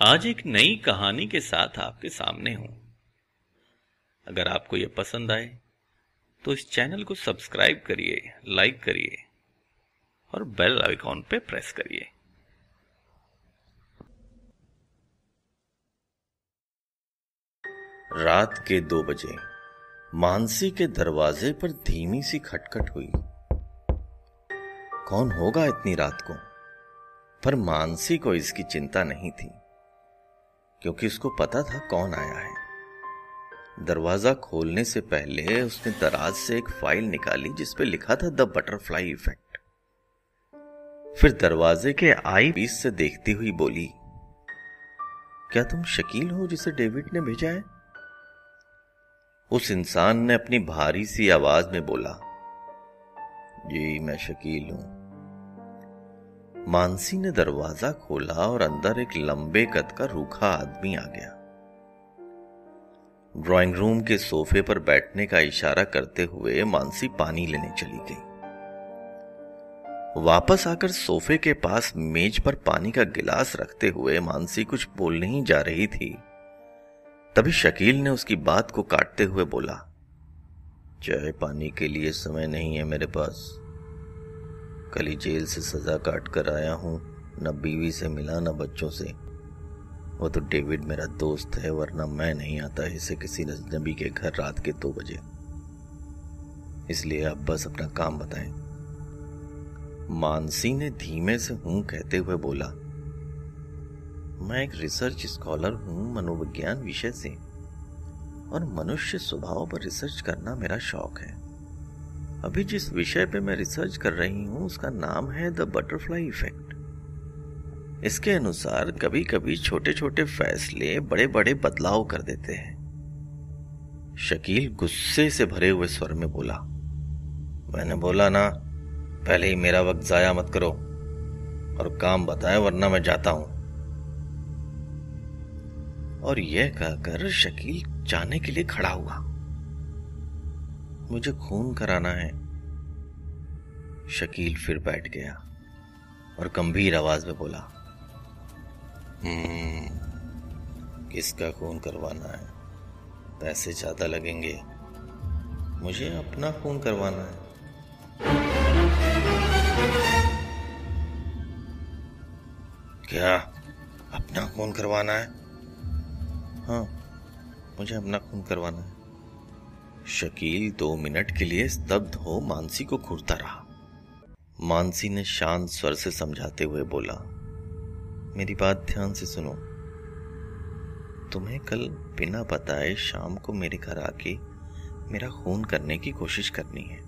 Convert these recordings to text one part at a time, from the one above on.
आज एक नई कहानी के साथ आपके सामने हूँ। अगर आपको यह पसंद आए तो इस चैनल को सब्सक्राइब करिए, लाइक करिए, और बेल आइकॉन पे प्रेस करिए। रात के दो बजे, मानसी के दरवाजे पर धीमी सी खटखट हुई। कौन होगा इतनी रात को? पर मानसी को इसकी चिंता नहीं थी। क्योंकि उसको पता था कौन आया है। दरवाज़ा खोलने से पहले उसने दराज से एक फ़ाइल निकाली जिसपे लिखा था द बटरफ्लाई इफ़ेक्ट। फिर दरवाजे के आई पीस से देखती हुई बोली, क्या तुम शकील हो जिसे डेविड ने भेजा है? उस इंसान ने अपनी भारी सी आवाज़ में बोला, जी, मैं शकील हूँ। मानसी ने दरवाज़ा खोला और अंदर एक लंबे कद का रूखा आदमी आ गया। ड्राइंग रूम के सोफे पर बैठने का इशारा करते हुए मानसी पानी लेने चली गई। वापस आकर सोफे के पास मेज पर पानी का गिलास रखते हुए मानसी कुछ बोलने ही जा रही थी। तभी शकील ने उसकी बात को काटते हुए बोला, चाय पानी के लिए समय नहीं है मेरे पास। कल ही जेल से सजा काट कर आया हूँ, न बीवी से मिला, न बच्चों से। वो तो डेविड मेरा दोस्त है, वरना मैं नहीं आता इसे किसी नजनबी के घर रात के दो बजे। इसलिए आप बस अपना काम बताएँ। मानसी ने धीमे से हूँ कहते हुए बोला, मैं एक रिसर्च स्कॉलर हूँ मनोविज्ञान विषय से, और मनुष्य स्वभाव पर रिसर्च करना मेरा शौक है। अभी जिस विषय पे मैं रिसर्च कर रही हूँ, उसका नाम है द बटरफ्लाई इफ़ेक्ट। इसके अनुसार कभी कभी छोटे छोटे फैसले बड़े बड़े बदलाव कर देते हैं। शकील गुस्से से भरे हुए स्वर में बोला, मैंने बोला ना, पहले ही मेरा वक्त जाया मत करो, और काम बताए वरना मैं जाता हूँ। और यह कहकर शकील जाने के लिए खड़ा हुआ। मुझे खून कराना है। शकील फिर बैठ गया और गंभीर आवाज़ में बोला हम्म, किसका खून करवाना है? पैसे ज़्यादा लगेंगे। मुझे अपना खून करवाना है। क्या अपना खून करवाना है? हाँ मुझे अपना खून करवाना है। शकील दो मिनट के लिए स्तब्ध हो मानसी को घूरता रहा। मानसी ने शांत स्वर से समझाते हुए बोला, मेरी बात ध्यान से सुनो। तुम्हें कल बिना बताए शाम को मेरे घर आके मेरा खून करने की कोशिश करनी है।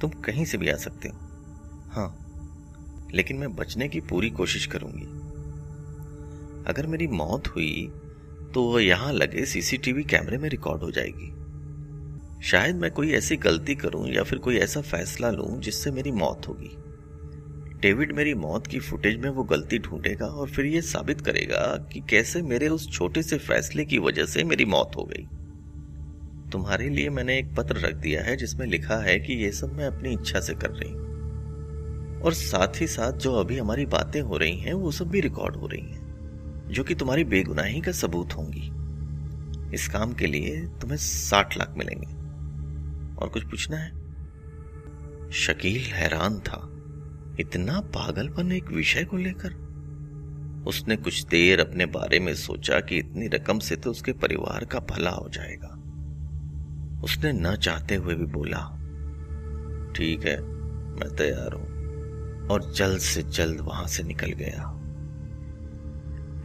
तुम कहीं से भी आ सकते हो। हाँ लेकिन मैं बचने की पूरी कोशिश करूँगी। अगर मेरी मौत हुई तो वह यहाँ लगे सीसीटीवी कैमरे में रिकॉर्ड हो जाएगी। शायद मैं कोई ऐसी गलती करूँ या फिर कोई ऐसा फैसला लूँ जिससे मेरी मौत होगी। डेविड मेरी मौत की फुटेज में वो गलती ढूंढेगा और फिर ये साबित करेगा कि कैसे मेरे उस छोटे से फैसले की वजह से मेरी मौत हो गई। तुम्हारे लिए मैंने एक पत्र रख दिया है जिसमें लिखा है कि ये सब मैं अपनी इच्छा से कर रही हूँ। और साथ ही साथ जो अभी हमारी बातें हो रही हैं, वो सब भी रिकॉर्ड हो रही हैं, जो कि तुम्हारी बेगुनाही का सबूत होंगी। इस काम के लिए तुम्हें साठ लाख मिलेंगे। और कुछ पूछना है? शकील हैरान था। इतना पागलपन एक विषय को लेकर। उसने कुछ देर अपने बारे में सोचा कि इतनी रकम से तो उसके परिवार का भला हो जाएगा। उसने न चाहते हुए भी बोला, ठीक है, मैं तैयार हूँ। और जल्द से जल्द वहाँ से निकल गया।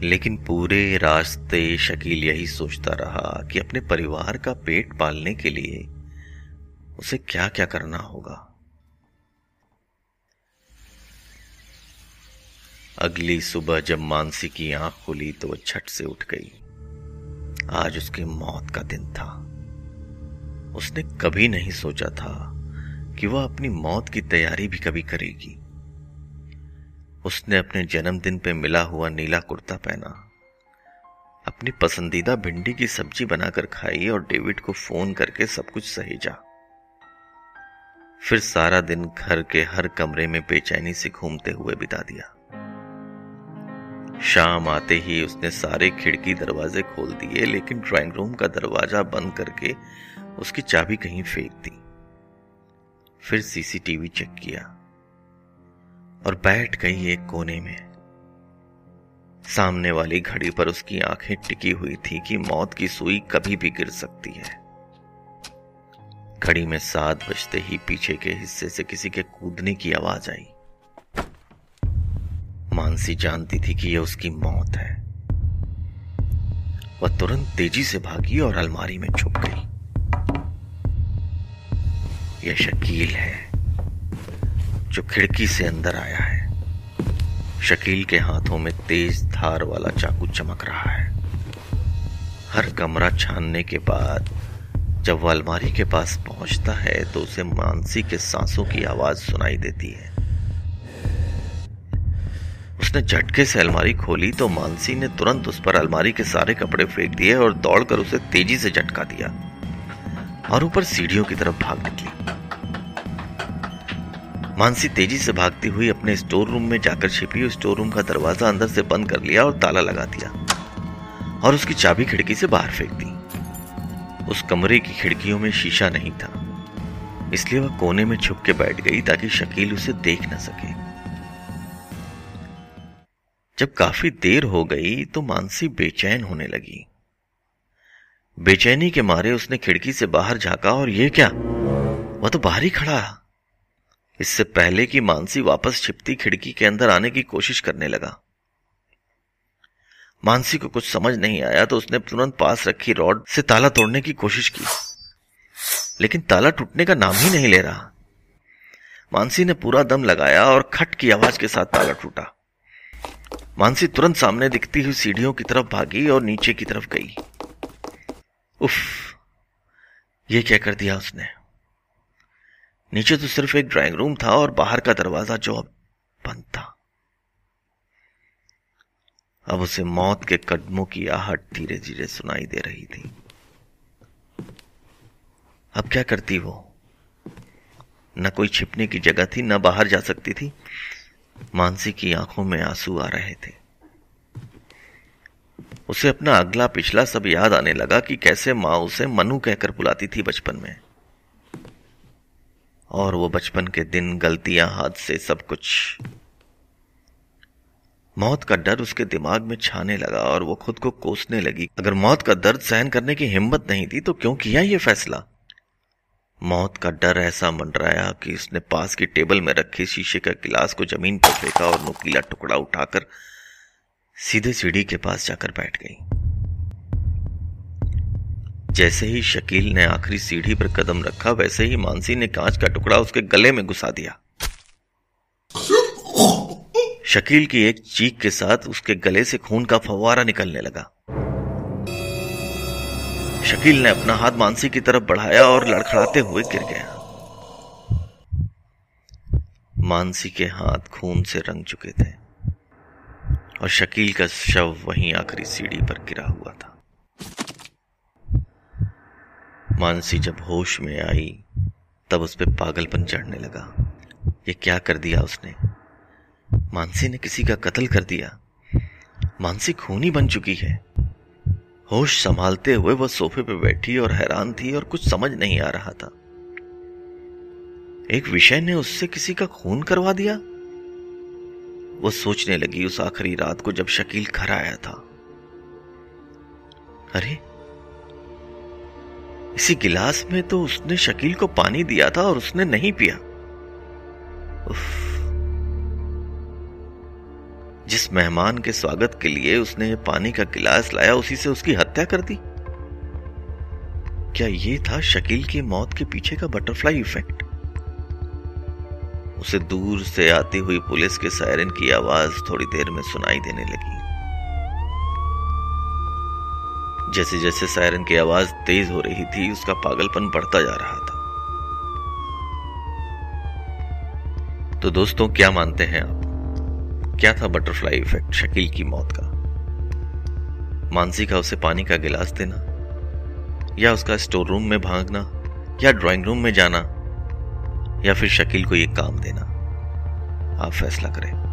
लेकिन पूरे रास्ते शकील यही सोचता रहा कि अपने परिवार का पेट पालने के लिए उसे क्या क्या करना होगा? अगली सुबह जब मानसी की आँख खुली तो वह छठ से उठ गई। आज उसकी मौत का दिन था। उसने कभी नहीं सोचा था कि वह अपनी मौत की तैयारी भी कभी करेगी। उसने अपने जन्मदिन पे मिला हुआ नीला कुर्ता पहना, अपनी पसंदीदा भिंडी की सब्ज़ी बनाकर खाई और डेविड को फ़ोन करके सब कुछ सहेजा। फिर सारा दिन घर के हर कमरे में बेचैनी से घूमते हुए बिता दिया। शाम आते ही उसने सारे खिड़की दरवाजे खोल दिए, लेकिन ड्राइंग रूम का दरवाज़ा बंद करके उसकी चाबी कहीं फेंक दी। फिर सीसीटीवी चेक किया और बैठ गई एक कोने में। सामने वाली घड़ी पर उसकी आँखें टिकी हुई थी कि मौत की सुई कभी भी गिर सकती है। घड़ी में सात बजते ही पीछे के हिस्से से किसी के कूदने की आवाज़ आई। मानसी जानती थी कि यह उसकी मौत है। वह तुरंत तेज़ी से भागी और अलमारी में छुप गई। यह शकील है, जो खिड़की से अंदर आया है। शकील के हाथों में तेज धार वाला चाकू चमक रहा है। हर कमरा छानने के बाद जब वह अलमारी के पास पहुँचता है तो उसे मानसी के सांसों की आवाज़ सुनाई देती है। उसने झटके से अलमारी खोली तो मानसी ने तुरंत उस पर अलमारी के सारे कपड़े फेंक दिए और दौड़कर उसे तेज़ी से झटका दिया और ऊपर सीढ़ियों की तरफ़ भाग निकली। मानसी तेज़ी से भागती हुई अपने स्टोर रूम में जाकर छिपी स्टोर रूम का दरवाज़ा अंदर से बंद कर लिया और ताला लगा दिया और उसकी चाबी खिड़की से बाहर फेंक दी। उस कमरे की खिड़कियों में शीशा नहीं था। इसलिए वह कोने में छुप के बैठ गई ताकि शकील उसे देख न सके। जब काफ़ी देर हो गई तो मानसी बेचैन होने लगी। बेचैनी के मारे उसने खिड़की से बाहर झांका और यह क्या? वह तो बाहर ही खड़ा। इससे पहले कि मानसी वापस छिपती खिड़की के अंदर आने की कोशिश करने लगा। मानसी को कुछ समझ नहीं आया तो उसने तुरंत पास रखी रॉड से ताला तोड़ने की कोशिश की। लेकिन ताला टूटने का नाम ही नहीं ले रहा। मानसी ने पूरा दम लगाया और खट की आवाज़ के साथ ताला टूटा। मानसी तुरंत सामने दिखती हुई सीढ़ियों की तरफ़ भागी और नीचे की तरफ़ गई। उफ, ये क्या कर दिया उसने? नीचे तो सिर्फ़ एक ड्राइंग रूम था और बाहर का दरवाज़ा जो अब बंद था। अब उसे मौत के कदमों की आहट धीरे धीरे सुनाई दे रही थी। अब क्या करती वो? न कोई छिपने की जगह थी, न बाहर जा सकती थी। मानसी की आँखों में आँसू आ रहे थे। उसे अपना अगला पिछला सब याद आने लगा कि कैसे माँ उसे मनु कहकर बुलाती थी बचपन में। और वो बचपन के दिन, गलतियाँ हाथ से सब कुछ मौत का डर उसके दिमाग में छाने लगा और वो खुद को कोसने लगी। अगर मौत का दर्द सहन करने की हिम्मत नहीं थी तो क्यों किया ये फैसला? मौत का डर ऐसा मंडराया कि उसने पास की टेबल में रखे, शीशे का गिलास को ज़मीन पर फेंका और नुकीला टुकड़ा उठाकर सीधे सीढ़ी के पास जाकर बैठ गई। जैसे ही शकील ने आखिरी सीढ़ी पर कदम रखा, वैसे ही मानसी ने कांच का टुकड़ा उसके गले में घुसा दिया। शकील की एक चीख के साथ उसके गले से खून का फवारा निकलने लगा। शकील ने अपना हाथ मानसी की तरफ़ बढ़ाया और लड़खड़ाते हुए गिर गया। मानसी के हाथ खून से रंग चुके थे और शकील का शव वहीं आखिरी सीढ़ी पर गिरा हुआ था। मानसी जब होश में आई, तब उस पर पागलपन चढ़ने लगा। ये क्या कर दिया उसने? मानसी ने किसी का कत्ल कर दिया। मानसी खूनी बन चुकी है। होश संभालते हुए वह सोफे पर बैठी और हैरान थी और कुछ समझ नहीं आ रहा था। एक विषय ने उससे किसी का खून करवा दिया? वो सोचने लगी उस आखिरी रात को जब शकील घर आया था। अरे, इसी गिलास में तो उसने शकील को पानी दिया था और उसने नहीं पिया। उफ जिस मेहमान के स्वागत के लिए उसने पानी का गिलास लाया, उसी से उसकी हत्या कर दी। क्या यह था शकील की मौत के पीछे का बटरफ्लाई इफ़ेक्ट? उसे दूर से आती हुई पुलिस के सायरन की आवाज़ थोड़ी देर में सुनाई देने लगी। जैसे जैसे सायरन की आवाज़ तेज हो रही थी, उसका पागलपन बढ़ता जा रहा था। तो दोस्तों, क्या मानते हैं आप? क्या था बटरफ्लाई इफ़ेक्ट शकील की मौत का? मानसी का उसे पानी का गिलास देना? या उसका स्टोर रूम में भागना? या ड्राइंग रूम में जाना? या फिर शकील को यह काम देना? आप फैसला करें।